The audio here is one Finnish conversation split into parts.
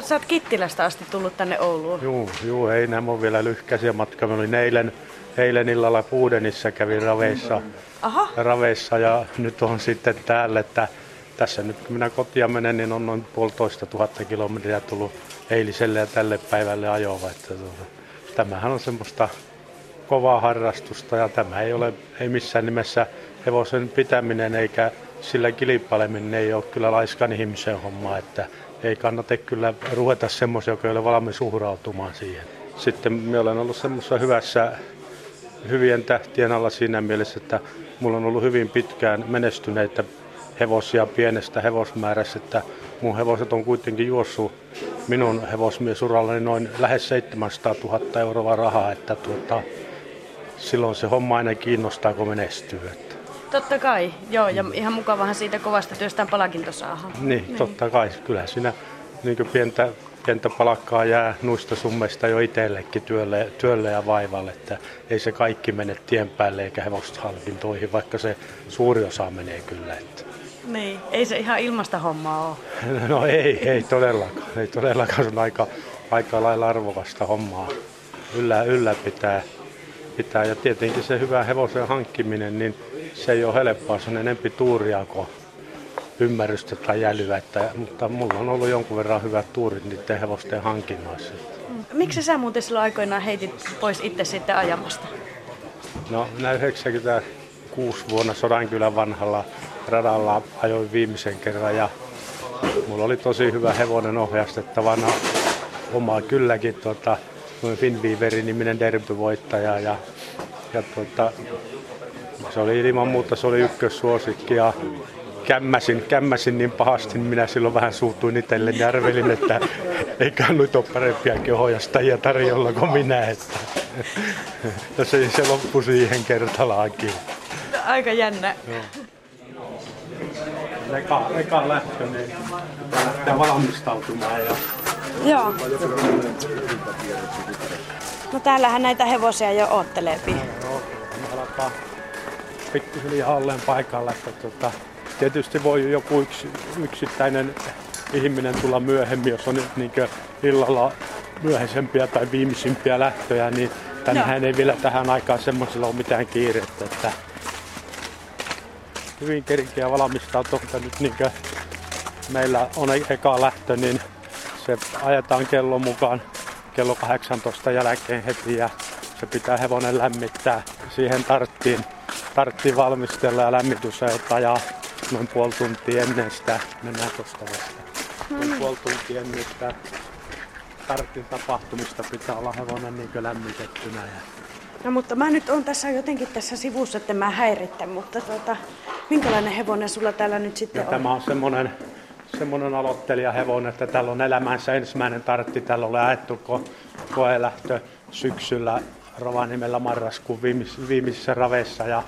sä oot Kittilästä asti tullut tänne Ouluun. Juu, juu ei nämä on vielä lyhkäisiä matkaa. Mä olin eilen, eilen illalla Puudenissa, kävin raveissa, Aha, raveissa ja nyt on sitten täällä, että tässä nyt kun minä kotia menen, niin on noin puolitoista tuhatta kilometriä tullut eiliselle ja tälle päivälle ajoa. Että tuota, tämähän on semmoista kovaa harrastusta ja tämä ei ole ei missään nimessä hevosen pitäminen eikä sillä kilpaileminen ei ole kyllä laiskan ihmisen homma, että ei kannata kyllä ruveta semmoisia, joka ei ole valmis uhrautumaan siihen. Sitten minä olen ollut semmoisessa hyvässä, hyvien tähtien alla siinä mielessä, että mulla on ollut hyvin pitkään menestyneitä hevosia pienestä hevosmäärästä, että mun hevoset on kuitenkin juossut minun hevosmiesurallani noin lähes 700 000 euroa rahaa, että tuota, silloin se homma aina kiinnostaa, kun menestyy. Totta kai. Joo, ja ihan mukavahan siitä kovasta työstään palkinto saada. Niin, totta kai. Kyllä siinä niin pientä, pientä palkkaa jää nuista summeista jo itsellekin työlle, työlle ja vaivalle, että ei se kaikki mene tien päälle eikä hevoshalkintoihin, vaikka se suuri osa menee kyllä. Että. Niin, ei se ihan ilmasta hommaa ole. No ei, ei todellakaan. Ei todellakaan, se on aika, aika lailla arvokasta hommaa yllä, ylläpitää. Pitää. Ja tietenkin se hyvä hevosen hankkiminen, niin se ei ole helppoa, se on enempi tuuria kuin ymmärrystä tai jälyä. Että, mutta mulla on ollut jonkun verran hyvät tuurit niiden hevosten hankinnoissa. Miksi sä muuten silloin aikoinaan heitit pois itse sitten ajamasta? No, minä 96 vuonna Sodankylän vanhalla radalla ajoin viimeisen kerran ja mulla oli tosi hyvä hevonen ohjastettavana. Oma kylläkin tuota, noin Finviiveri niminen derbyvoittaja ja, ja tuota, se oli ilman muuta se oli ykkössuosikki ja kämmäsin, kämmäsin niin pahasti, niin minä silloin vähän suutuin itselleni ja arvelin, että eiköhän nyt ole parempiakin ohjastajia tarjolla kuin minä. Että. Ja se, se loppui siihen kertalaakin. Aika jännä. Eka, eka lähtö, niin lähtee valmistautumaan. Ja... Joo. No täällähän näitä hevosia jo ootteleepi. Joo, alkaa pikkuhiljaa olleen paikalla. Että tuota, tietysti voi joku yksi, yksittäinen ihminen tulla myöhemmin, jos on nyt niin illalla myöhäisempiä tai viimeisimpiä lähtöjä, niin tänään ei vielä tähän aikaan semmoisella ole mitään kiirettä. Että hyvin kerkeä valmistautua, nyt niin meillä on e- eka lähtö, niin se ajetaan kellon mukaan kello 18 jälkeen heti ja se pitää hevonen lämmittää. Siihen tarttiin, tarttiin valmistella ja lämmitys ja noin puoli tuntia ennen sitä. Mennään tuosta vasta. Noin puoli tuntia ennen sitä tarttin tapahtumista pitää olla hevonen niin lämmitettynä. Ja No mutta mä nyt on tässä jotenkin tässä sivussa, että mä häirittä, mutta tuota, minkälainen hevonen sulla täällä nyt sitten ja on? tämä on semmoinen, semmoinen aloittelijahevonen, että täällä on elämänsä ensimmäinen tartti. Täällä on ajettu ko- koelähtö syksyllä Rovaniemellä marraskuun viimeis- viimeisissä raveissa ja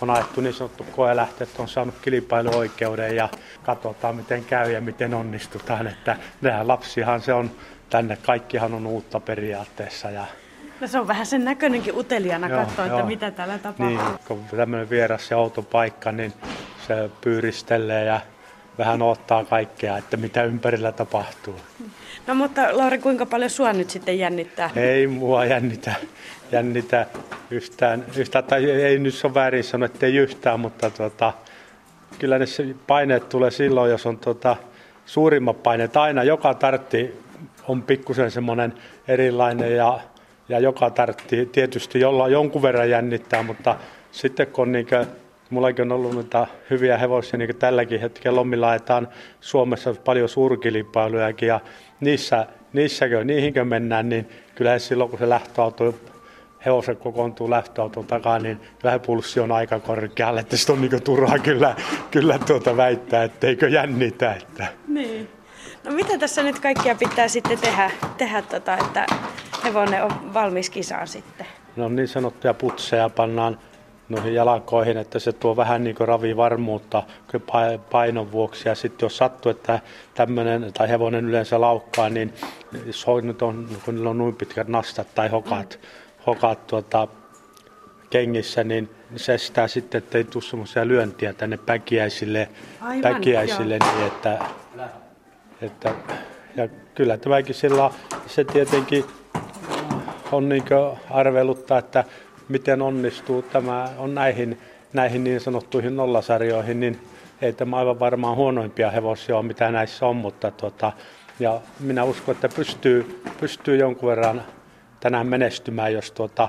on ajettu niin sanottu koelähtö, että on saanut kilpailuoikeuden ja katsotaan miten käy ja miten onnistutaan. Että nämä lapsihan se on tänne, kaikkihan on uutta periaatteessa ja No se on vähän sen näköinenkin uteliaana Joo, katsoa, että joo. mitä täällä tapahtuu. Niin, kun tämmöinen vieras ja outo paikka, niin se pyyristelee ja vähän ottaa kaikkea, että mitä ympärillä tapahtuu. No mutta Lauri, kuinka paljon sua nyt sitten jännittää? Ei mua jännitä, jännitä yhtään, yhtään, tai ei nyt se on väärin sanoa, että ei yhtään, mutta tota, kyllä ne paineet tulee silloin, jos on tota, suurimmat paineet. Aina joka tartti on pikkusen semmoinen erilainen ja, ja joka tartti tietysti jolla jonkun verran jännittää, mutta sitten kun on niinkö, mullakin on ollut noita hyviä hevosia, niin kuin tälläkin hetkellä lomilla ajetaan Suomessa paljon suurkilpailujakin ja niissä, niissäkö, niihinkö mennään, niin kyllä silloin kun se lähtöauto hevosen kokoontuu lähtöauton takaa, niin vähän pulssi on aika korkealle, että sitten on niin turhaa kyllä, kyllä tuota väittää, etteikö jännitä. Että. Niin. No mitä tässä nyt kaikkia pitää sitten tehdä, tehdä tota, että hevonen on valmis kisaan sitten? No niin sanottuja putseja pannaan noihin jalkoihin, että se tuo vähän niin ravivarmuutta pa- painon vuoksi. Ja sitten jos sattuu, että tämmöinen tai hevonen yleensä laukkaa, niin on, nyt on, kun niillä on noin pitkät nastat tai hokat, hokat tuota, kengissä, niin se estää sitten, että ei tule semmoisia lyöntiä tänne päkiäisille, Aivan, päkiäisille niin että, että ja kyllä tämäkin sillä se tietenkin on niin arveluttaa, että miten onnistuu tämä on näihin, näihin niin sanottuihin nollasarjoihin, niin ei tämä aivan varmaan huonoimpia hevosia ole, mitä näissä on, mutta tuota, ja minä uskon, että pystyy, pystyy jonkun verran tänään menestymään, jos tuota,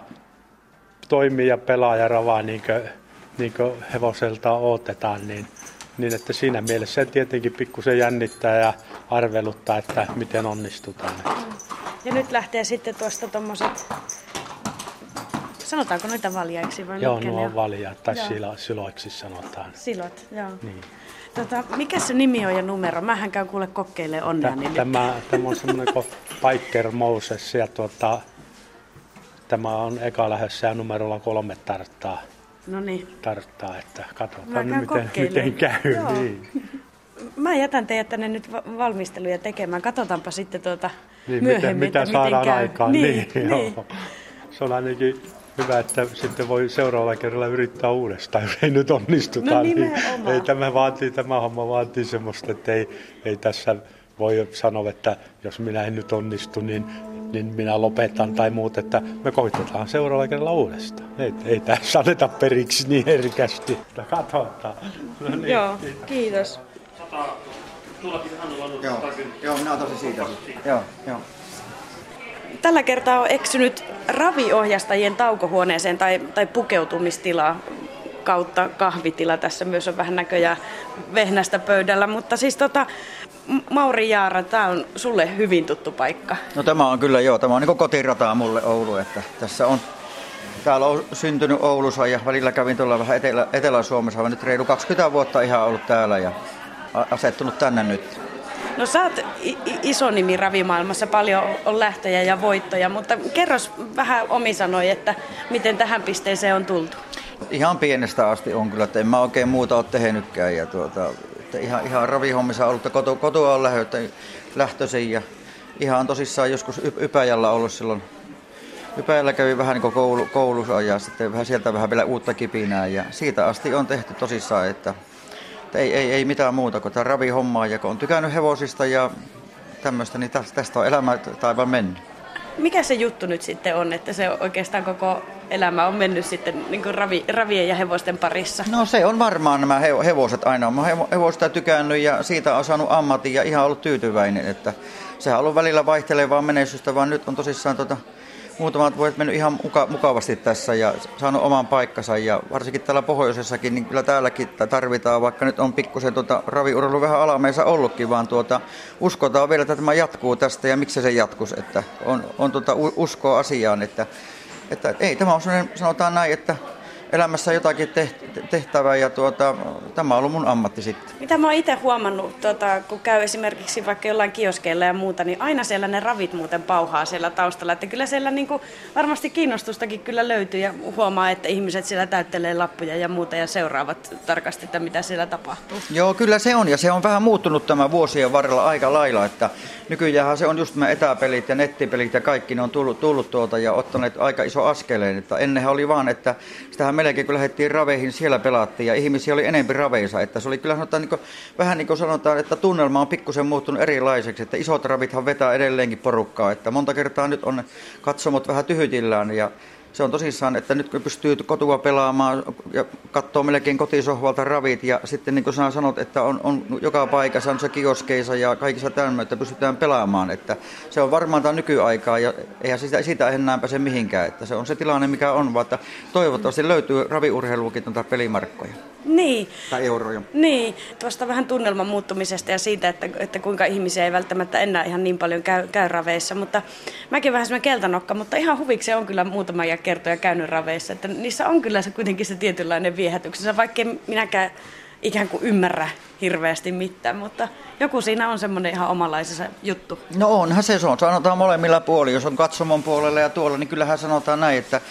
toimii ja pelaa ja ravaa niin kuin, niin kuin hevoselta odotetaan, niin, niin että siinä mielessä se tietenkin pikkusen jännittää ja arveluttaa, että miten onnistutaan. Ja nyt lähtee sitten tuosta tuommoiset, sanotaanko noita valjaiksi vai Joo, nuo on valjaat, tai silo, siloiksi sanotaan. Silot, joo. Niin. Tota, mikä se nimi on ja numero? Mähän käyn kuule kokkeille onnea. Tämä, tämä on semmoinen kuin Piker Moses ja tuota, tämä on eka lähdössä ja numerolla kolme tarttaa. No niin. Tarttaa, että katsotaan nyt miten, miten käy. Joo. Niin. Mä jätän teidät tänne nyt valmisteluja tekemään. Katsotaanpa sitten tuota niin, myöhemmin, mitä, mitä saadaan miten käy. aikaan. Niin, niin, niin. Se on ainakin hyvä, että sitten voi seuraavalla kerralla yrittää uudestaan, jos ei nyt onnistuta. No, niin ei, tämä, vaatii, tämä homma vaatii semmoista, että ei, ei tässä voi sanoa, että jos minä en nyt onnistu, niin, niin minä lopetan tai muut, että me koitetaan seuraavalla kerralla uudestaan. Ei, ei tässä anneta periksi niin herkästi. Katsotaan. No niin, Joo, kiitos. Joo, joo, minä otan siitä. Joo, joo. Tällä kertaa on eksynyt raviohjastajien taukohuoneeseen tai, tai pukeutumistila kautta kahvitila. Tässä myös on vähän näköjään vehnästä pöydällä, mutta siis tota, Mauri Jaara, tämä on sulle hyvin tuttu paikka. No tämä on kyllä joo, tämä on niin kotirataa mulle Oulu, että tässä on Täällä on syntynyt Oulussa ja välillä kävin tuolla vähän Etelä, Etelä-Suomessa. Olen nyt reilu 20 vuotta ihan ollut täällä ja asettunut tänne nyt. No sä oot iso nimi ravimaailmassa, paljon on lähtöjä ja voittoja, mutta kerros vähän omisanoi, että miten tähän pisteeseen on tultu. Ihan pienestä asti on kyllä, että en mä oikein muuta ole tehnytkään. Ja tuota, että ihan, ihan ravihommissa ollut, että koto, kotoa on lähtöisin ja ihan tosissaan joskus Ypäjällä ollut silloin Ypäjällä kävi vähän niin koulu, koulussa ja sitten vähän sieltä vähän vielä uutta kipinää ja siitä asti on tehty tosissaan, että ei, ei, ei mitään muuta kuin tämä ravihommaa ja kun on tykännyt hevosista ja tämmöistä, niin tästä on elämä taivaan mennyt. Mikä se juttu nyt sitten on, että se oikeastaan koko elämä on mennyt sitten niin kuin ravi, ravien ja hevosten parissa? No se on varmaan nämä hevoset aina. Mä hevosta tykännyt ja siitä on saanut ammatin ja ihan ollut tyytyväinen. Että sehän on ollut välillä vaihtelevaa menestystä, vaan nyt on tosissaan tota, muutamat vuodet mennyt ihan muka, mukavasti tässä ja saanut oman paikkansa. Ja varsinkin täällä pohjoisessakin, niin kyllä täälläkin tarvitaan, vaikka nyt on pikkusen tuota, raviurheilu vähän alameissa ollutkin, vaan tuota, uskotaan vielä, että tämä jatkuu tästä ja miksi se jatkus, että on, on tuota, uskoa asiaan, että, että ei, tämä on sellainen, sanotaan näin, että elämässä jotakin tehtävää ja tuota, tämä on ollut mun ammatti sitten. Mitä mä oon itse huomannut, tuota, kun käy esimerkiksi vaikka jollain kioskeilla ja muuta, niin aina siellä ne ravit muuten pauhaa siellä taustalla. Että kyllä siellä niin kuin, varmasti kiinnostustakin kyllä löytyy ja huomaa, että ihmiset siellä täyttelee lappuja ja muuta ja seuraavat tarkasti, että mitä siellä tapahtuu. Joo, kyllä se on ja se on vähän muuttunut tämä vuosien varrella aika lailla, että nykyään se on just nämä etäpelit ja nettipelit ja kaikki ne on tullut, tullut tuolta ja ottaneet aika iso askeleen. Että ennenhän oli vaan, että sitähän melkein kun lähdettiin raveihin, siellä pelattiin ja ihmisiä oli enempi raveissa. Että se oli kyllä sanotaan, niin kuin, vähän niin kuin sanotaan, että tunnelma on pikkusen muuttunut erilaiseksi, että isot ravithan vetää edelleenkin porukkaa. Että monta kertaa nyt on katsomot vähän tyhytillään ja se on tosissaan, että nyt kun pystyy kotua pelaamaan ja katsoo melkein kotisohvalta ravit ja sitten niin kuin sä sanot, että on, on joka paikassa, on se kioskeissa ja kaikissa tämmöistä, että pystytään pelaamaan. Että se on varmaan tämä nykyaikaa ja eihän sitä, siitä enää pääse mihinkään. Että se on se tilanne, mikä on, vaan että toivottavasti löytyy raviurheiluukin tuota pelimarkkoja. Niin. Tai euroja. Niin, tuosta vähän tunnelman muuttumisesta ja siitä, että, että kuinka ihmisiä ei välttämättä enää ihan niin paljon käy, käy raveissa. Mutta mäkin vähän semmoinen keltanokka, mutta ihan huviksi on kyllä muutamia kertoja käynyt raveissa. Että niissä on kyllä se kuitenkin se tietynlainen viehätyksensä, vaikka minäkään ikään kuin ymmärrä hirveästi mitään, mutta joku siinä on semmoinen ihan omanlaisensa juttu. No onhan se, se on. Sanotaan molemmilla puolilla. Jos on katsomon puolella ja tuolla, niin kyllähän sanotaan näin, että,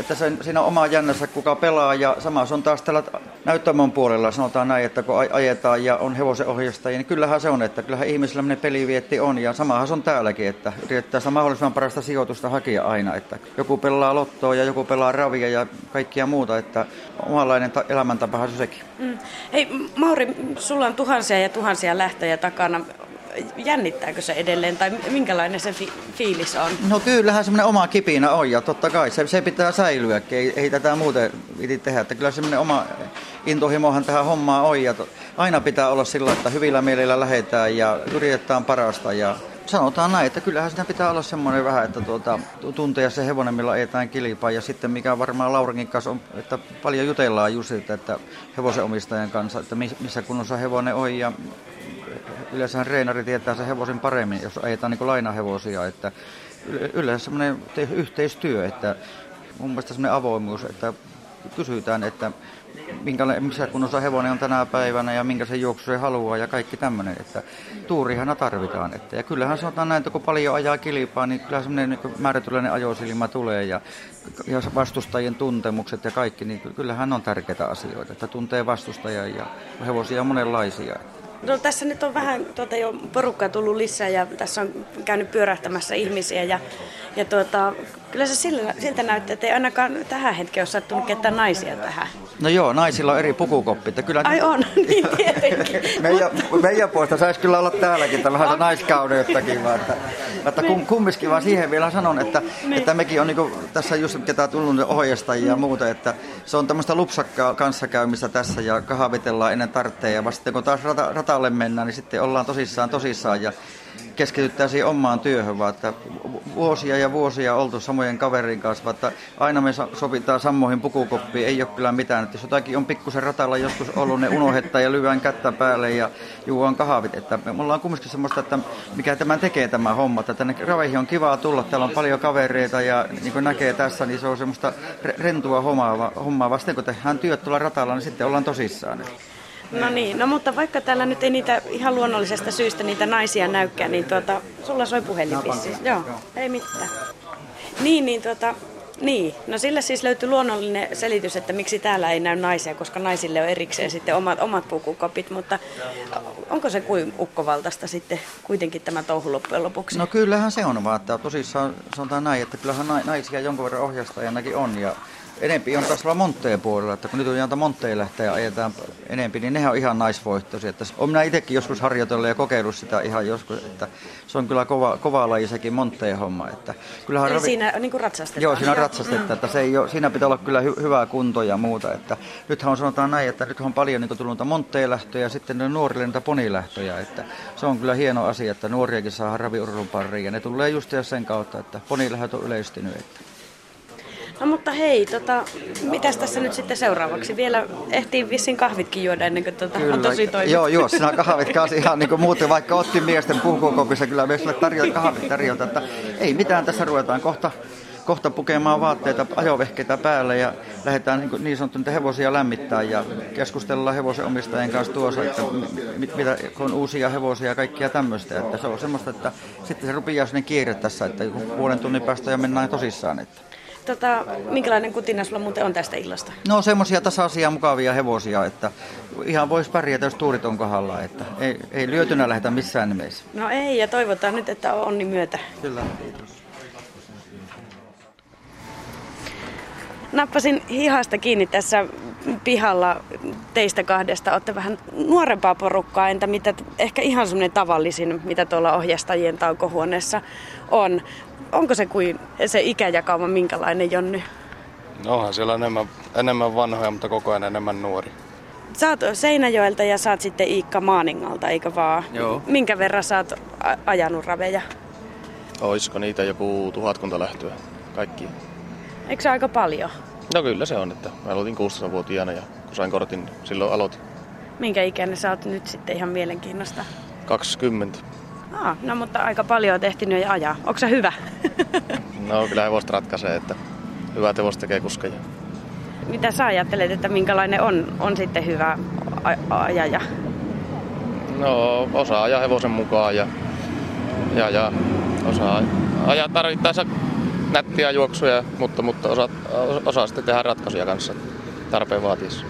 että sen, siinä on oma jännässä, kuka pelaa. Ja sama se on taas tällä näyttämön puolella. Sanotaan näin, että kun ajetaan ja on hevosen ohjastajia, niin kyllähän se on, että kyllähän ihmisillä pelivietti on. Ja samahan se on täälläkin, että yrittää sitä mahdollisimman parasta sijoitusta hakea aina. Että joku pelaa lottoa ja joku pelaa ravia ja kaikkia muuta. Että omanlainen ta- elämäntapahan se sekin. Mm. Hei Mauri, sulla on tuhansia ja tuhansia lähtöjä takana. jännittääkö se edelleen tai minkälainen se fi- fiilis on? No kyllähän semmoinen oma kipinä on ja totta kai se, se pitää säilyäkin, ei, ei tätä muuten piti tehdä. Että kyllä semmoinen oma intohimohan tähän hommaan on ja to, aina pitää olla sillä, että hyvillä mielillä lähdetään ja yritetään parasta ja sanotaan näin, että kyllähän siinä pitää olla semmoinen vähän, että tuota, tuntea se hevonen, millä ajetaan kilpaa. Ja sitten mikä varmaan Laurankin kanssa on, että paljon jutellaan just siitä, että hevosen omistajan kanssa, että missä kunnossa hevonen on. Ja yleensä reenari tietää sen hevosen paremmin, jos ajetaan niin lainahevosia. Että yleensä semmoinen yhteistyö, että mun mielestä semmoinen avoimuus, että kysytään, että minkälainen, missä kunnossa hevonen on tänä päivänä ja minkä se juoksu se haluaa ja kaikki tämmöinen. Että tuurihana tarvitaan. Että, ja kyllähän sanotaan näin, että kun paljon ajaa kilpaa, niin kyllä semmoinen niin määrätyläinen ajosilma tulee ja, ja vastustajien tuntemukset ja kaikki, niin kyllähän on tärkeitä asioita, että tuntee vastustajan ja hevosia on monenlaisia. No, tässä nyt on vähän tuota, jo porukkaa tullut lisää ja tässä on käynyt pyörähtämässä ihmisiä ja, ja tuota, kyllä se sillä, siltä näyttää, että ei ainakaan tähän hetkeen ole sattunut ketään naisia tähän. No joo, naisilla on eri pukukoppi. Kyllä... Ai on, niin tietenkin. meidän, meidän puolesta saisi kyllä olla täälläkin tällaista naiskaudeuttakin, vaan että, että kum, kumminkin vaan siihen vielä sanon, että, niin. että mekin on niin tässä just ketä tullut ohjeistajia ja muuta, että se on tämmöistä lupsakkaa kanssakäymistä tässä ja kahvitellaan ennen tartteja ja vasta kun taas rata, ratalle mennään, niin sitten ollaan tosissaan tosissaan ja keskityttäisiin omaan työhön, vaan että vuosia ja vuosia oltu samojen kaverin kanssa, että aina me sovitaan samoihin pukukoppiin, ei ole kyllä mitään. Että jos jotakin on pikkusen ratalla joskus ollut, ne unohdetaan ja lyön kättä päälle ja juon kahvit. Että me ollaan kumminkin semmoista, että mikä tämän tekee tämä homma, että tänne raveihin on kivaa tulla, täällä on paljon kavereita ja niin kuin näkee tässä, niin se on semmoista rentua hommaa, hommaa. Vasta kun tehdään työt tuolla ratalla, niin sitten ollaan tosissaan. No niin, no mutta vaikka täällä nyt ei niitä ihan luonnollisesta syystä niitä naisia näykään, niin tuota, sulla soi puhelin Joo, Joo, ei mitään. Niin, niin tuota, niin, no sillä siis löytyy luonnollinen selitys, että miksi täällä ei näy naisia, koska naisille on erikseen sitten omat, omat pukukopit, mutta onko se kuin ukkovaltaista sitten kuitenkin tämä touhu loppujen lopuksi? No kyllähän se on vaan, että tosissaan sanotaan näin, että kyllähän naisia jonkun verran ohjastajanakin on ja enempi on taas Montteen puolella, että kun nyt on janta Montteen lähtee ja ajetaan enempi, niin nehän on ihan naisvoittoisia. Että on minä itsekin joskus harjoitellut ja kokeillut sitä ihan joskus, että se on kyllä kova, kova laji sekin Montteen homma. Että kyllähän Eli ravi... siinä niin kuin ratsastetaan? Joo, siinä on ratsastetaan, mm. että se ei ole, siinä pitää olla kyllä hy, hyvää kuntoa ja muuta. Että nythän on sanotaan näin, että nyt on paljon niin tullut Montteen lähtöjä ja sitten ne nuorille niitä ponilähtöjä. Että se on kyllä hieno asia, että nuoriakin saa raviurun pariin ja ne tulee just sen kautta, että ponilähtö on yleistynyt. Että No mutta hei, tota, mitäs tässä nyt sitten seuraavaksi? Vielä ehtii vissiin kahvitkin juoda ennen kuin tota, kyllä. on tosi toimittu. Joo, joo, sinä kahvit kanssa ihan niin kuin muuten, vaikka otti miesten puhukokopissa, kyllä me sille tarjo, kahvit tarjota, että ei mitään tässä ruvetaan kohta kohta pukemaan vaatteita, ajovehkeitä päälle ja lähdetään niin, niin sanottu hevosia lämmittää ja keskustellaan hevosen omistajien kanssa tuossa, että mit, mitä, kun on uusia hevosia ja kaikkia tämmöistä. Että se on semmoista, että sitten se rupeaa sinne kiire tässä, että puolen tunnin päästä jo mennään tosissaan. Että. Tota, minkälainen kutina sulla muuten on tästä illasta? No semmoisia tasaisia, mukavia hevosia, että ihan voisi pärjätä, jos tuurit on kohdalla. Että ei, ei lyötynä lähetä missään nimessä. No ei, ja toivotaan nyt, että on onni myötä. Kyllä, kiitos. Nappasin hihasta kiinni tässä pihalla teistä kahdesta. Olette vähän nuorempaa porukkaa, entä mitä, ehkä ihan semmoinen tavallisin, mitä tuolla ohjastajien taukohuoneessa on onko se kuin se ikäjakauma minkälainen, Jonny? No onhan siellä enemmän, enemmän vanhoja, mutta koko ajan enemmän nuori. Sä oot Seinäjoelta ja saat sitten Iikka Maaningalta, eikö vaan? Joo. Minkä verran sä oot ajanut raveja? Olisiko niitä joku tuhatkunta lähtöä kaikki? Eikö se aika paljon? No kyllä se on, että mä aloitin 16-vuotiaana ja kun sain kortin, silloin aloitin. Minkä ikäinen sä oot nyt sitten ihan mielenkiinnosta? 20. Ah, no mutta aika paljon on tehty jo ajaa. Onko se hyvä? no kyllä hevosta ratkaisee, että hyvä hevosta tekee kuskeja. Mitä sä ajattelet, että minkälainen on, on sitten hyvä ajaja? No osaa ajaa hevosen mukaan ja, ja, ja osaa ajaa tarvittaessa nättiä juoksuja, mutta, mutta osaa, osaa sitten tehdä ratkaisuja kanssa tarpeen vaatiessa.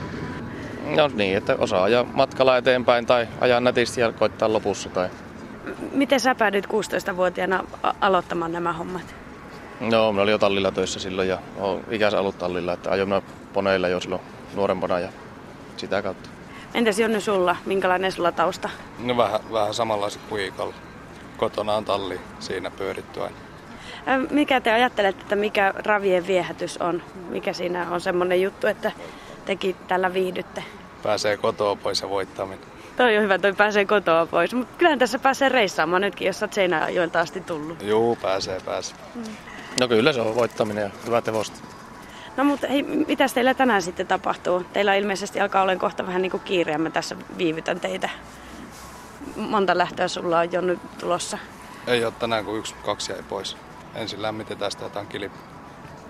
No niin, että osaa ajaa matkalla eteenpäin tai ajaa nätisti ja koittaa lopussa tai Miten sä päädyit 16-vuotiaana aloittamaan nämä hommat? No, mä olin jo tallilla töissä silloin ja olen ikänsä ollut tallilla, että ajoin poneilla jo silloin nuorempana ja sitä kautta. Entäs Jonny sulla, minkälainen sulla tausta? No vähän, vähän samanlaiset kuin Iikalla. Kotona on talli, siinä pyöritty aina. Mikä te ajattelette, että mikä ravien viehätys on? Mikä siinä on semmoinen juttu, että tekin tällä viihdytte? Pääsee kotoa pois ja voittaminen. Toi on hyvä, toi pääsee kotoa pois. Mutta kyllähän tässä pääsee reissaamaan nytkin, jos olet Seinäjoelta asti tullut. Juu, pääsee, pääsee. Mm. No kyllä se on voittaminen ja hyvä tevosta. No mutta hei, mitä teillä tänään sitten tapahtuu? Teillä ilmeisesti alkaa olla kohta vähän niin kuin kiireä, mä tässä viivytän teitä. Monta lähtöä sulla on jo nyt tulossa? Ei ole tänään, kun yksi, kaksi jäi pois. Ensin lämmitetään sitä jotain kilpaa.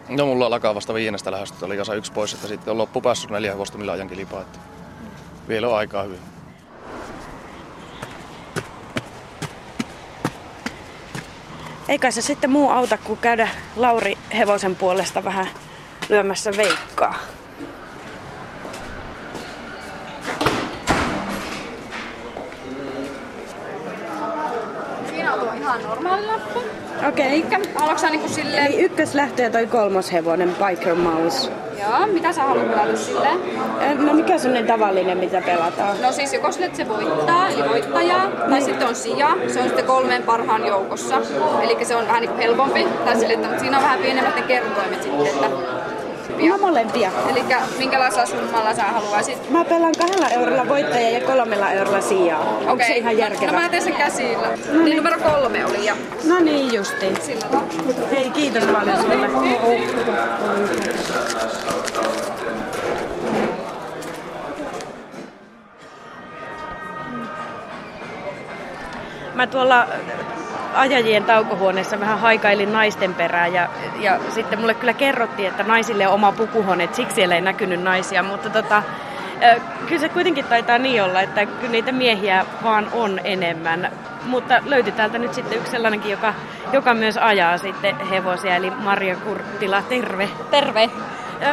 No mulla alkaa vasta viidestä lähdöstä, oli kasa yksi pois, että sitten on loppupäässä neljä hevosta, millä ajan kilpaa. Että vielä on aikaa hyvin. Eikä se sitten muu auta, kuin käydä Lauri Hevosen puolesta vähän lyömässä veikkaa. Siinä on tuo ihan normaali lappu. Okei. Okay. Haluatko niinku silleen... Eli ykköslähtö ja toi kolmoshevonen, Biker Mouse. Joo, mitä sä haluat pelata silleen? No mikä on tavallinen, mitä pelataan? No siis joko sille, että se voittaa, eli voittajaa, tai niin. sitten on sija, se on sitten kolmeen parhaan joukossa. Eli se on vähän niin helpompi, tai sille, että, mutta siinä on vähän pienemmät ne kertoimet sitten, että molempia. No molempia. Eli minkälaisella summalla sä haluaisit? Mä pelaan kahdella eurolla voittaja ja kolmella eurolla sijaa. Okay. Onko se ihan järkevää? No mä teen sen käsillä. No niin. niin numero kolme oli ja... No niin justi. Sillä Hei kiitos paljon sulle. Mä tuolla ajajien taukohuoneessa vähän haikailin naisten perään ja, ja sitten mulle kyllä kerrottiin, että naisille on oma pukuhuone, että siksi siellä ei näkynyt naisia, mutta tota, kyllä se kuitenkin taitaa niin olla, että kyllä niitä miehiä vaan on enemmän. Mutta löytyi täältä nyt sitten yksi sellainenkin, joka, joka myös ajaa sitten hevosia, eli Maria Kurttila, terve. Terve.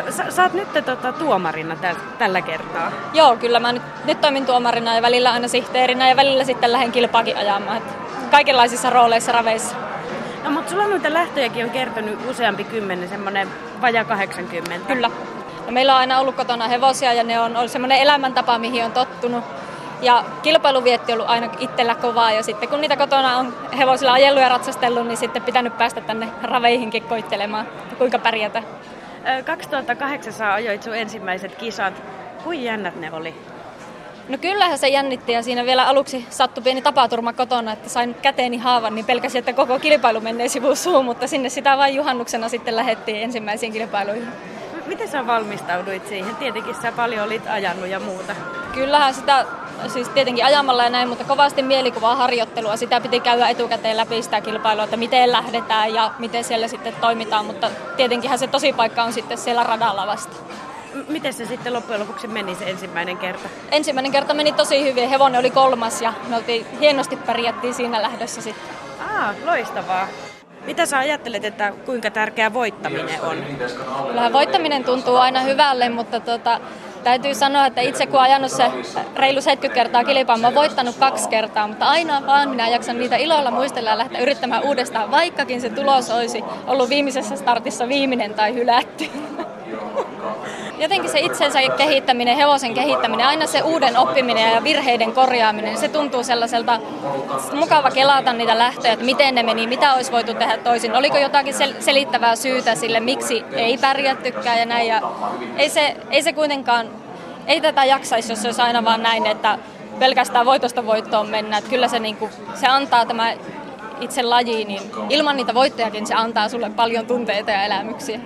Sä, sä oot nyt tota, tuomarina täl, tällä kertaa. Joo, kyllä mä nyt, nyt toimin tuomarina ja välillä aina sihteerinä ja välillä sitten lähden kilpaakin ajamaan. Että kaikenlaisissa rooleissa raveissa. No mutta sulla noita lähtöjäkin on kertonut useampi kymmenen, semmoinen vaja 80. Kyllä. No, meillä on aina ollut kotona hevosia ja ne on ollut semmoinen elämäntapa, mihin on tottunut. Ja kilpailuvietti on ollut aina itsellä kovaa ja sitten kun niitä kotona on hevosilla ajellut ja ratsastellut, niin sitten pitänyt päästä tänne raveihinkin koittelemaan, kuinka pärjätä. 2008 sä ajoit sun ensimmäiset kisat. Kuin jännät ne oli? No kyllähän se jännitti ja siinä vielä aluksi sattui pieni tapaturma kotona, että sain käteeni haavan, niin pelkäsin, että koko kilpailu menee sivuun suun, mutta sinne sitä vain juhannuksena sitten lähettiin ensimmäisiin kilpailuihin. Miten sä valmistauduit siihen? Tietenkin sä paljon olit ajanut ja muuta. Kyllähän sitä, siis tietenkin ajamalla ja näin, mutta kovasti mielikuvaa harjoittelua. Sitä piti käydä etukäteen läpi sitä kilpailua, että miten lähdetään ja miten siellä sitten toimitaan, mutta tietenkinhän se tosi paikka on sitten siellä radalla vasta. Miten se sitten loppujen lopuksi meni se ensimmäinen kerta? Ensimmäinen kerta meni tosi hyvin. Hevonen oli kolmas ja me oltiin hienosti pärjättiin siinä lähdössä sitten. Ah, loistavaa. Mitä sä ajattelet, että kuinka tärkeä voittaminen on? Kyllähän voittaminen tuntuu aina hyvälle, mutta tota, täytyy sanoa, että itse kun ajanut se reilu 70 kertaa kilpaan, mä oon voittanut kaksi kertaa, mutta aina vaan minä jaksan niitä ilolla muistella ja lähteä yrittämään uudestaan, vaikkakin se tulos olisi ollut viimeisessä startissa viimeinen tai hylätty. jotenkin se itsensä kehittäminen, hevosen kehittäminen, aina se uuden oppiminen ja virheiden korjaaminen, se tuntuu sellaiselta mukava kelata niitä lähtöjä, että miten ne meni, mitä olisi voitu tehdä toisin. Oliko jotakin sel- selittävää syytä sille, miksi ei pärjättykään ja näin. Ja ei, se, ei se kuitenkaan, ei tätä jaksaisi, jos se olisi aina vaan näin, että pelkästään voitosta voittoon mennä. Että kyllä se, niin kuin, se antaa tämä itse laji, niin ilman niitä voittojakin se antaa sulle paljon tunteita ja elämyksiä.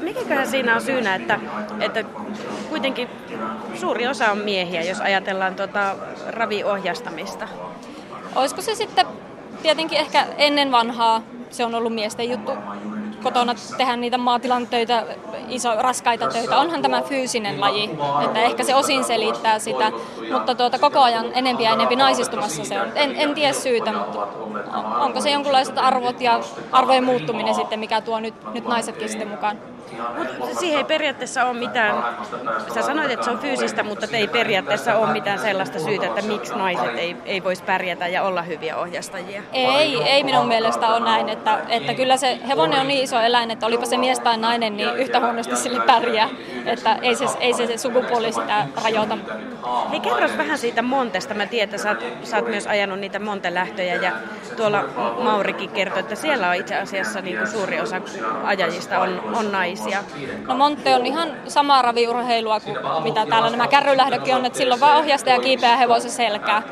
Mikäköhän siinä on syynä, että, että kuitenkin suuri osa on miehiä, jos ajatellaan tuota raviohjastamista? Olisiko se sitten tietenkin ehkä ennen vanhaa se on ollut miesten juttu kotona tehdä niitä maatilan töitä, iso, raskaita töitä. Onhan tämä fyysinen laji, että ehkä se osin selittää sitä, mutta tuota, koko ajan enempi ja enempi naisistumassa se on. En, en tiedä syytä, mutta onko se jonkunlaiset arvot ja arvojen muuttuminen sitten, mikä tuo nyt, nyt naisetkin sitten mukaan? Mutta siihen ei periaatteessa ole mitään, sä sanoit, että se on fyysistä, mutta ei periaatteessa ole mitään sellaista syytä, että miksi naiset ei, ei voisi pärjätä ja olla hyviä ohjastajia. Ei, ei minun mielestä ole näin, että, että kyllä se hevonen on niin iso eläin, että olipa se mies tai nainen, niin yhtä huonosti sille pärjää. että ei se, ei se, se sukupuoli sitä rajoita. Hei kerros vähän siitä Montesta. Mä tiedän, että sä oot, sä oot myös ajanut niitä Montelähtöjä ja tuolla Maurikin kertoi, että siellä on itse asiassa niin kuin suuri osa ajajista on, on naisia. No Monte on ihan samaa raviurheilua kuin mitä täällä nämä kärrylähdökin on, että silloin vaan ohjastaja kiipeää hevosen selkää.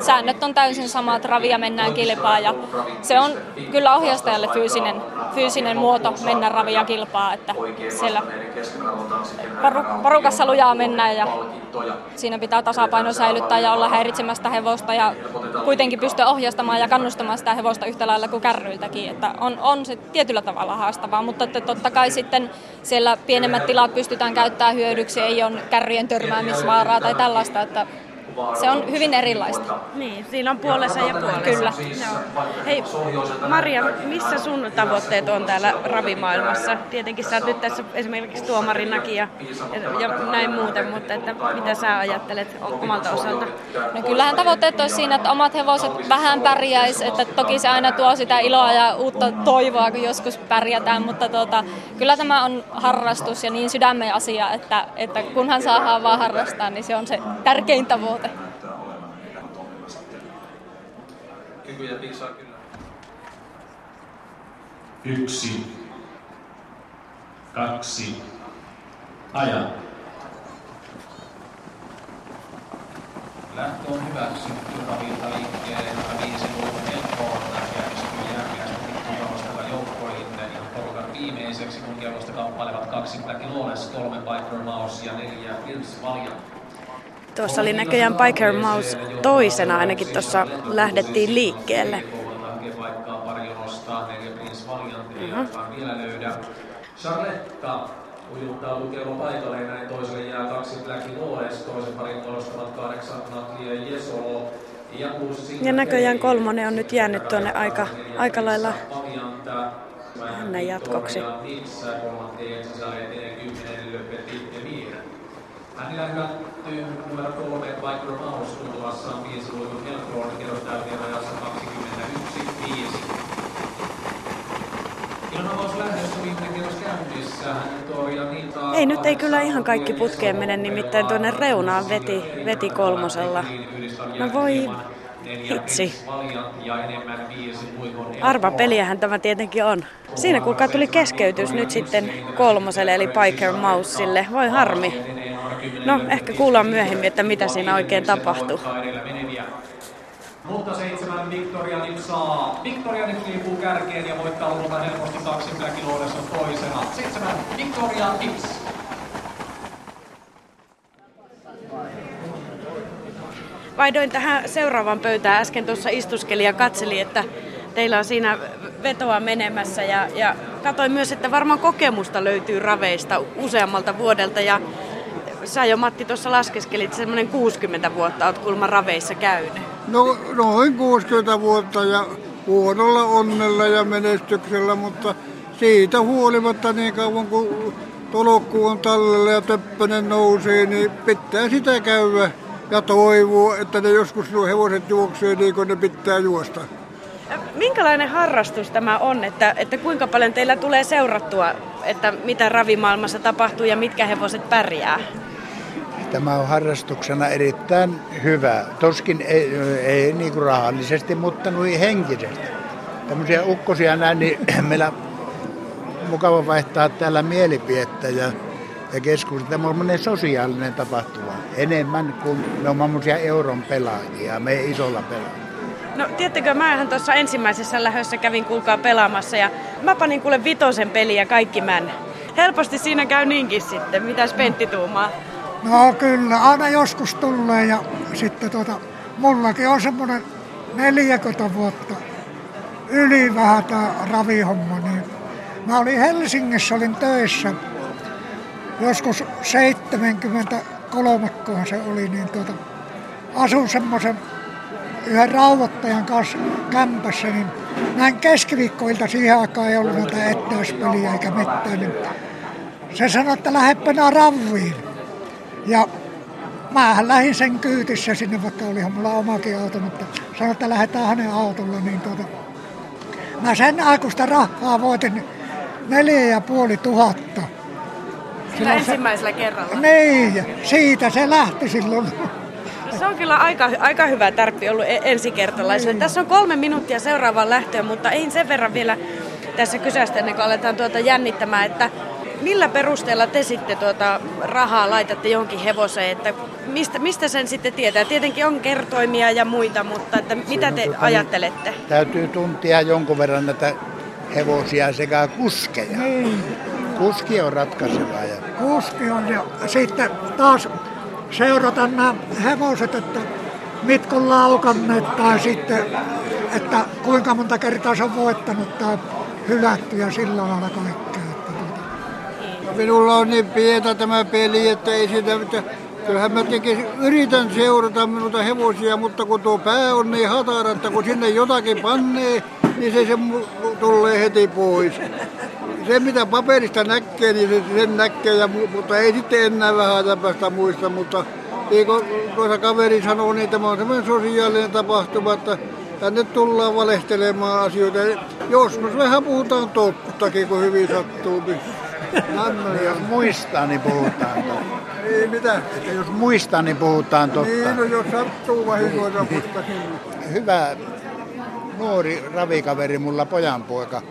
Säännöt on täysin samat, ravia mennään kilpaa ja se on kyllä ohjastajalle fyysinen, fyysinen muoto mennä ravia kilpaa, että siellä parukassa lujaa mennään ja siinä pitää tasapaino säilyttää ja olla häiritsemästä hevosta ja kuitenkin pystyä ohjastamaan ja kannustamaan sitä hevosta yhtä lailla kuin kärryiltäkin. Että on, on se tietyllä tavalla haastavaa, mutta että totta kai sitten siellä pienemmät tilat pystytään käyttämään hyödyksi, ei ole kärryjen törmäämisvaaraa tai tällaista, että se on hyvin erilaista. Niin, siinä on puolensa ja puolensa. Kyllä. Joo. Hei, Maria, missä sun tavoitteet on täällä ravimaailmassa? Tietenkin sä oot nyt tässä esimerkiksi tuomarinakin ja, ja näin muuten, mutta että mitä sä ajattelet omalta osalta? No kyllähän tavoitteet olisi siinä, että omat hevoset vähän pärjäis, että toki se aina tuo sitä iloa ja uutta toivoa, kun joskus pärjätään, mutta tuota, kyllä tämä on harrastus ja niin sydämen asia, että, että kunhan saadaan vaan harrastaa, niin se on se tärkein tavoite. Kykyjä piksaa kyllä. Yksi. Kaksi. Aja. Lähtö on hyväksytty ravinta liikkeelle, viisi luokun helppoon järjestyy järkeästi pikkujalostella joukkoihin ihan porukan viimeiseksi, kun kellosta kamppailevat kaksi Black Lawless, kolme Biker Mouse ja neljä Vince Valiant. Tuossa oli näköjään Biker Mouse toisena, ainakin tuossa lähdettiin liikkeelle. Charletta ujuttautuu kello paikalle ja näin toiselle jää kaksi Black Lawless, toisen parin nostavat kahdeksan Natli ja Jesolo. Ja, ja näköjään kolmonen on nyt jäänyt tuonne aika, aika lailla hänen jatkoksi. Hänellä hylätty numero kolme Micro Mouse tuntuvassaan viisi luikun Helford kerrostäytien ajassa 21.5. Ilmavaus lähdössä viimeinen kierros käynnissä. Ei nyt ei kyllä ihan kaikki putkeen mene, nimittäin tuonne reunaan veti, veti kolmosella. No voi hitsi. Arva peliähän tämä tietenkin on. Siinä kuulkaa tuli keskeytys nyt sitten kolmoselle eli Piker Mouselle. Voi harmi. No, ehkä kuullaan myöhemmin, että mitä siinä oikein tapahtuu. Mutta seitsemän Victoria saa. Victoria nyt liipuu kärkeen ja voittaa luvulta helposti kaksi Black on toisena. Seitsemän Victoria Nips. Vaihdoin tähän seuraavaan pöytään. Äsken tuossa istuskelin ja katselin, että teillä on siinä vetoa menemässä ja, ja katsoin myös, että varmaan kokemusta löytyy raveista useammalta vuodelta ja sä jo Matti tuossa laskeskelit, semmoinen 60 vuotta oot kulma raveissa käynyt. No noin 60 vuotta ja huonolla onnella ja menestyksellä, mutta siitä huolimatta niin kauan kuin tolokku on tallella ja töppönen nousee, niin pitää sitä käydä ja toivoa, että ne joskus nuo hevoset juoksee niin kuin ne pitää juosta. Minkälainen harrastus tämä on, että, että kuinka paljon teillä tulee seurattua, että mitä ravimaailmassa tapahtuu ja mitkä hevoset pärjää? Tämä on harrastuksena erittäin hyvä. Toskin ei, ei niin kuin rahallisesti, mutta noin henkisesti. Tämmöisiä ukkosia näin, niin meillä mukava vaihtaa täällä mielipidettä ja, ja keskustella. Tämä on sosiaalinen tapahtuma enemmän kuin me olemme euron pelaajia, me isolla pelaajia. No tiedättekö, mä tuossa ensimmäisessä lähössä kävin kuulkaa pelaamassa ja mä panin kuule vitosen peliä kaikki män. Helposti siinä käy niinkin sitten. Mitäs Pentti tuumaa? No kyllä, aina joskus tulee ja sitten tuota, mullakin on semmoinen 40 vuotta yli vähän tämä ravihomma. Niin mä olin Helsingissä, olin töissä joskus 73 se oli, niin tuota, asun semmoisen yhden rauhoittajan kanssa kämpässä, niin näin keskiviikkoilta siihen aikaan ei ollut näitä ettäyspeliä eikä mitään, niin se sanoi, että lähdepä ravviin. Ja mähän lähdin sen kyytissä sinne, vaikka olihan mulla omakin auto, mutta sanoin, että lähdetään hänen autolla, niin tuota, mä sen aikuista rahaa voitin neljä ja puoli tuhatta Sillä ensimmäisellä kerralla. Niin, siitä se lähti silloin. Se on kyllä aika, aika hyvä tärppi ollut e- ensikertalaiselle. Niin. Tässä on kolme minuuttia seuraavaan lähtöön, mutta ei sen verran vielä tässä kysästä ennen kuin aletaan tuota jännittämään, että millä perusteella te sitten tuota rahaa laitatte johonkin hevoseen, että mistä, mistä sen sitten tietää? Tietenkin on kertoimia ja muita, mutta että mitä te tuota, ajattelette? Täytyy tuntia jonkun verran näitä hevosia sekä kuskeja. Niin. Kuski on ratkaiseva. Ja Kuski on ja sitten taas seurata nämä hevoset, että mitkä on laukanneet tai sitten, että kuinka monta kertaa se on voittanut tai hylätty ja sillä lailla kaikkea. Minulla on niin pientä tämä peli, että ei sitä, että kyllähän mä tekisin, yritän seurata minulta hevosia, mutta kun tuo pää on niin hatara, että kun sinne jotakin pannee, niin se, se tulee heti pois. Se mitä paperista näkee, niin se, sen näkee, ja, mu- mutta ei sitten enää vähän päästä muista, mutta niin kuin tuossa kaveri sanoo, niin tämä on semmoinen sosiaalinen tapahtuma, että tänne tullaan valehtelemaan asioita. Joskus vähän puhutaan tottakin, kun hyvin sattuu. Näin, jos muistaa, niin puhutaan totta. Niin, mitä? Että jos muistaa, niin puhutaan totta. Niin, no jos sattuu vahingoita, mutta Hyvä nuori ravikaveri, mulla pojanpoika.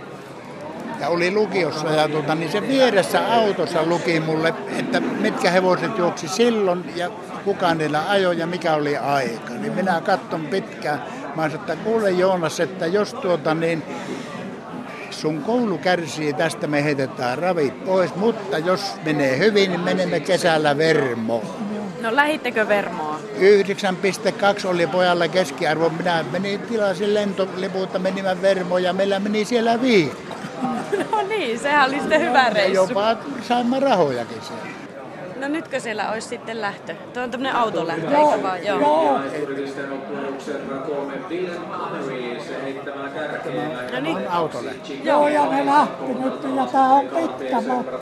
Ja oli lukiossa ja tuota, niin se vieressä autossa luki mulle, että mitkä hevoset juoksi silloin ja kuka niillä ajoi ja mikä oli aika. Niin minä katson pitkään. Mä sanoin, että kuule Joonas, että jos tuota niin sun koulu kärsii, tästä me heitetään ravit pois, mutta jos menee hyvin, niin menemme kesällä Vermoon. No lähittekö Vermoa? 9,2 oli pojalla keskiarvo. Minä menin tilasin lentoliputta, menimme Vermoon ja meillä meni siellä viikko. No niin, sehän oli sitten hyvä Ja reissu. jopa saimme rahojakin siellä. No nytkö siellä olisi sitten lähtö? Tuo on tämmöinen autolähtö, Joo, eikö vaan? Joo. joo. No niin. Autolle. Joo, ja ne lähti nyt ja tää on pitkä matka.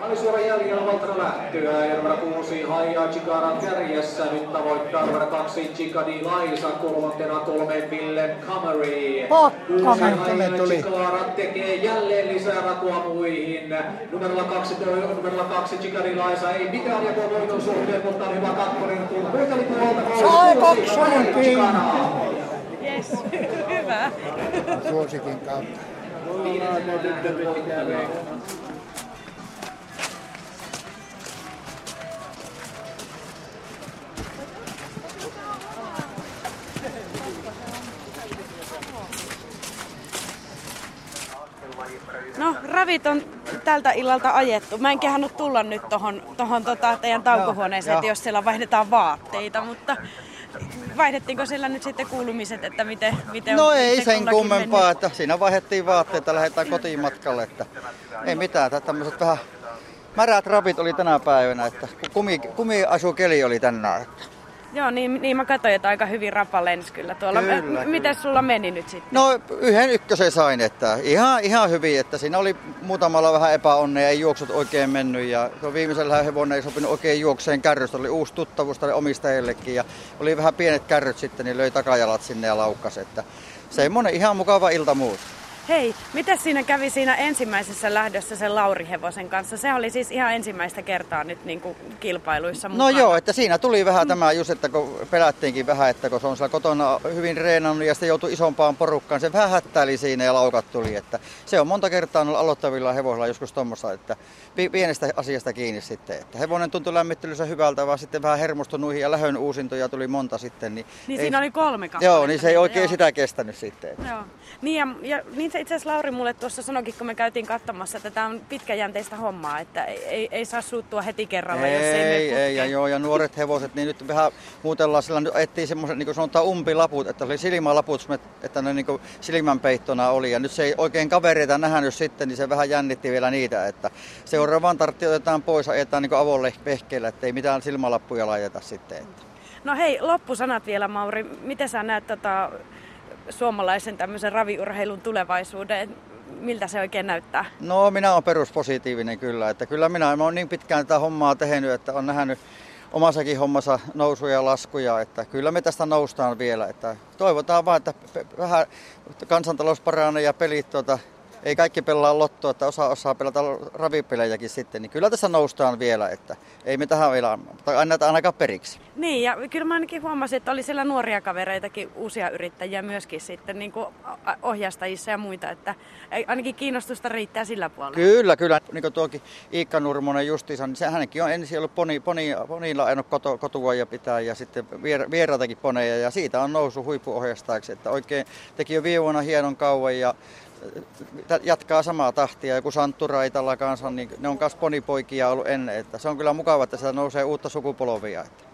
Maalisuoran jäljellä Valtra lähtöä ja numero kuusi Haija Chikaran kärjessä. Nyt tavoittaa numero kaksi Chikadi Laisa, kolmantena kolme Ville Kamari. Pakkanen. Haija Chikara tekee jälleen lisää rakoa muihin. Numerolla kaksi, numerolla kaksi Chikadi Laisa ei mitään jakoa voiton suhteen, mutta on hyvä kakkonen. Kun voiteli puolta Sai kaksonen kiinni. Yes, hyvä. Suosikin kautta. No, ravit on tältä illalta ajettu. Mä en kehannut tulla nyt tohon, tohon tota teidän taukohuoneeseen, että jos siellä vaihdetaan vaatteita, mutta vaihdettiinko siellä nyt sitten kuulumiset, että miten, miten No on ei sen kummempaa, mennyt? että siinä vaihdettiin vaatteita, lähdetään kotiin matkalle, että ei mitään, että tämmöiset vähän märät rapit oli tänä päivänä, että kumi, kumiasukeli oli tänään. Että. Joo, niin, niin mä katsoin, että aika hyvin rapa lensi kyllä tuolla. Kyllä, M- Miten sulla meni nyt sitten? No yhden ykkösen sain, että ihan, ihan hyvin, että siinä oli muutamalla vähän epäonnea, ei juoksut oikein mennyt ja viimeisellä hevonen ei sopinut oikein juokseen kärrystä, oli uusi tuttavuus tälle omistajillekin ja oli vähän pienet kärryt sitten, niin löi takajalat sinne ja laukkas, että semmoinen ihan mukava ilta muut. Hei, mitä siinä kävi siinä ensimmäisessä lähdössä sen Lauri Hevosen kanssa? Se oli siis ihan ensimmäistä kertaa nyt niin kuin kilpailuissa No mukana. joo, että siinä tuli vähän tämä just, että kun pelättiinkin vähän, että kun se on siellä kotona hyvin reenannut ja sitten joutui isompaan porukkaan, se vähän hättäili siinä ja laukat tuli, että se on monta kertaa ollut aloittavilla hevosilla joskus tuommoista, että pi- pienestä asiasta kiinni sitten, että hevonen tuntui lämmittelyssä hyvältä, vaan sitten vähän hermostui nuihin ja lähön uusintoja tuli monta sitten. Niin, Niin ei- siinä oli kolme kappaletta. Joo, niin se ei oikein Joo. sitä kestänyt sitten. Joo. Niin, ja, ja niin se itse asiassa Lauri mulle tuossa sanoikin, kun me käytiin katsomassa, että tämä on pitkäjänteistä hommaa, että ei, ei, ei saa suuttua heti kerralla, jos ei mene Ei, putkeen. ei, ja joo, ja nuoret hevoset, niin nyt vähän muutellaan sillä, nyt etsii semmoisen, niin kuin sanotaan umpilaput, että oli silmälaput, että ne niin kuin silmänpeittona oli, ja nyt se ei oikein kavereita nähnyt sitten, niin se vähän jännitti vielä niitä, että seuraavaan tartti otetaan pois, ajetaan niin avovehkeillä, että ei mitään silmälappuja laiteta sitten. Että. No hei, loppusanat vielä Mauri. Miten sä näet tota, suomalaisen tämmöisen raviurheilun tulevaisuuden? Miltä se oikein näyttää? No minä olen peruspositiivinen kyllä, että kyllä minä, olen niin pitkään tätä hommaa tehnyt, että on nähnyt omassakin hommassa nousuja ja laskuja, että kyllä me tästä noustaan vielä, että toivotaan vaan, että vähän kansantalous paranee ja pelit tuota, ei kaikki pelaa lottoa, että osa osaa pelata ravipelejäkin sitten, niin kyllä tässä noustaan vielä, että ei me tähän vielä anneta ainakaan periksi. Niin, ja kyllä mä ainakin huomasin, että oli siellä nuoria kavereitakin, uusia yrittäjiä myöskin sitten niin kuin ohjastajissa ja muita, että ainakin kiinnostusta riittää sillä puolella. Kyllä, kyllä. Niin kuin tuokin Iikka Nurmonen justiinsa, niin se hänenkin on ensin ollut poni, poni, ponilla ajanut koto, kotua ja pitää ja sitten vier, vieraitakin poneja ja siitä on noussut huippuohjastajaksi, että oikein teki jo viime vuonna hienon kauan ja jatkaa samaa tahtia. Joku Santtu Raitalla kanssa, niin ne on myös ponipoikia ollut ennen. Että se on kyllä mukava, että sitä nousee uutta sukupolvia. Että.